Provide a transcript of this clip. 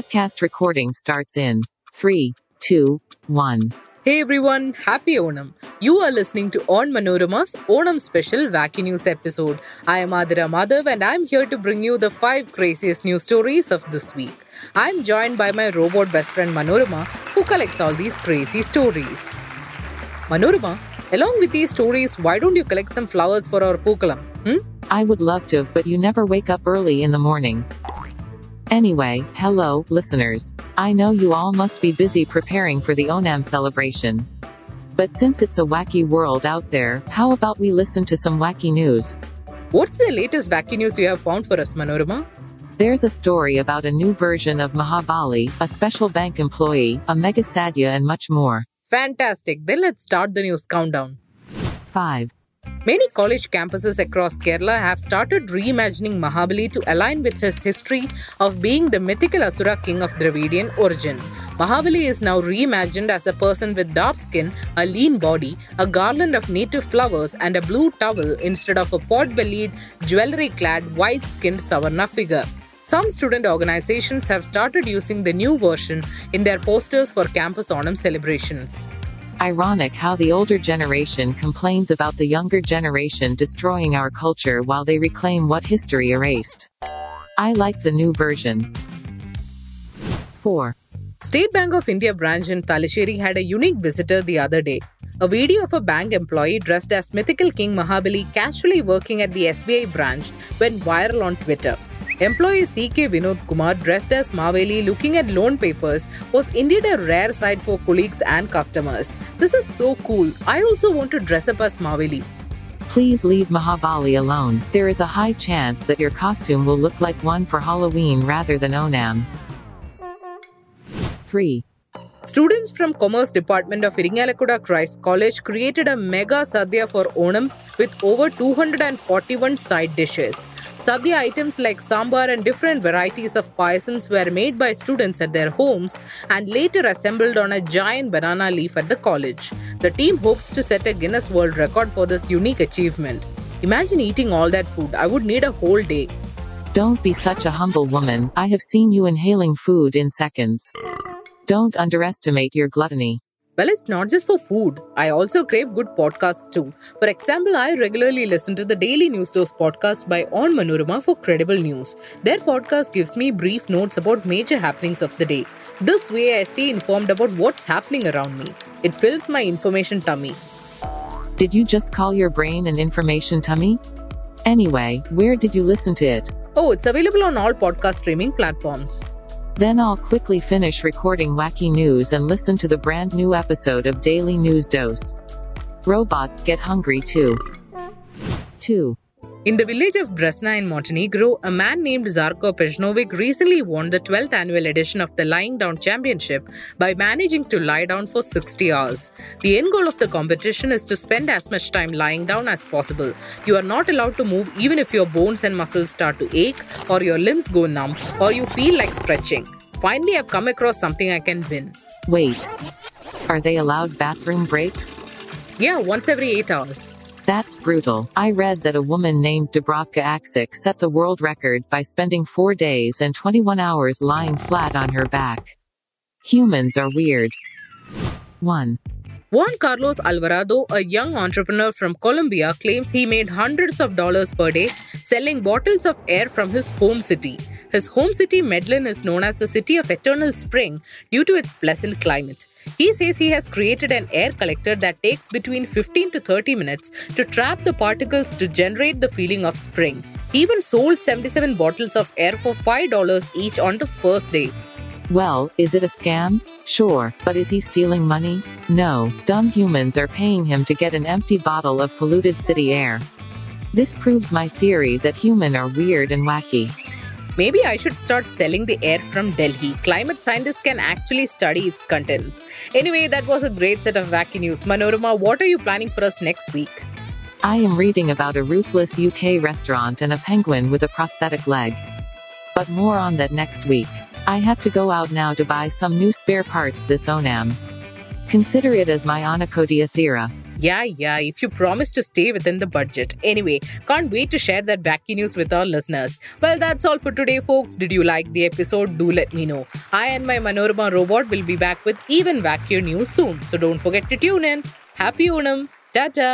podcast recording starts in three, two, one. Hey everyone, happy Onam. You are listening to Onmanorama's Onam special Wacky News episode. I am Athira Madhav and I'm here to bring you the 5 craziest news stories of this week. I'm joined by my robot best friend Manorama who collects all these crazy stories. Manorama, along with these stories, why don't you collect some flowers for our Pookalam? Hmm? I would love to, but you never wake up early in the morning. Anyway, hello, listeners. I know you all must be busy preparing for the Onam celebration. But since it's a wacky world out there, how about we listen to some wacky news? What's the latest wacky news you have found for us, Manorama? There's a story about a new version of Mahabali, a special bank employee, a mega sadya and much more. Fantastic. Then let's start the news countdown. 5. Many college campuses across Kerala have started reimagining Mahabali to align with his history of being the mythical Asura king of Dravidian origin. Mahabali is now reimagined as a person with dark skin, a lean body, a garland of native flowers, and a blue towel instead of a pot bellied, jewelry clad, white skinned Savarna figure. Some student organizations have started using the new version in their posters for campus Onam celebrations. Ironic how the older generation complains about the younger generation destroying our culture while they reclaim what history erased. I like the new version. 4. State Bank of India branch in Thalassery had a unique visitor the other day. A video of a bank employee dressed as mythical King Mahabali casually working at the SBI branch went viral on Twitter. Employee CK Vinod Kumar, dressed as Maveli looking at loan papers, was indeed a rare sight for colleagues and customers. This is so cool. I also want to dress up as Maveli. Please leave Mahabali alone. There is a high chance that your costume will look like one for Halloween rather than Onam. 3. Students from Commerce Department of Irinjalakuda Christ College created a mega sadya for Onam with over 241 side dishes. Sadya items like sambar and different varieties of payasams were made by students at their homes and later assembled on a giant banana leaf at the college. The team hopes to set a Guinness World Record for this unique achievement. Imagine eating all that food. I would need a whole day. Don't be such a humble woman, I have seen you inhaling food in seconds. Don't underestimate your gluttony. Well, it's not just for food. I also crave good podcasts too. For example, I regularly listen to the Daily News Dose podcast by Onmanorama for credible news. Their podcast gives me brief notes about major happenings of the day. This way, I stay informed about what's happening around me. It fills my information tummy. Did you just call your brain an information tummy? Anyway, where did you listen to it? Oh, it's available on all podcast streaming platforms. Then I'll quickly finish recording wacky news and listen to the brand new episode of Daily News Dose. Robots get hungry too. 2. In the village of Brezna in Montenegro, a man named Zarko Pejanovic recently won the 12th annual edition of the Lying Down Championship by managing to lie down for 60 hours. The end goal of the competition is to spend as much time lying down as possible. You are not allowed to move even if your bones and muscles start to ache, or your limbs go numb, or you feel like stretching. Finally, I've come across something I can win. Wait. Are they allowed bathroom breaks? Yeah, once every 8 hours. That's brutal. I read that a woman named Dubravka Aksik set the world record by spending 4 days and 21 hours lying flat on her back. Humans are weird. 1. Juan Carlos Alvarado, a young entrepreneur from Colombia, claims he made hundreds of dollars per day selling bottles of air from his home city. His home city, Medellin, is known as the city of eternal spring due to its pleasant climate. He says he has created an air collector that takes between 15 to 30 minutes to trap the particles to generate the feeling of spring. He even sold 77 bottles of air for $5 each on the first day. Well, is it a scam? Sure, but is he stealing money? No, dumb humans are paying him to get an empty bottle of polluted city air. This proves my theory that human are weird and wacky. Maybe I should start selling the air from Delhi. Climate scientists can actually study its contents. Anyway, that was a great set of wacky news. Manorama, what are you planning for us next week? I am reading about a ruthless UK restaurant and a penguin with a prosthetic leg. But more on that next week. I have to go out now to buy some new spare parts this Onam. Consider it as my Anacodia Thera. Yeah, yeah, if you promise to stay within the budget. Anyway, can't wait to share that wacky news with our listeners. Well, that's all for today, folks. Did you like the episode? Do let me know. I and my Manorama robot will be back with even wackier news soon, so don't forget to tune in. Happy Onam! Ta ta!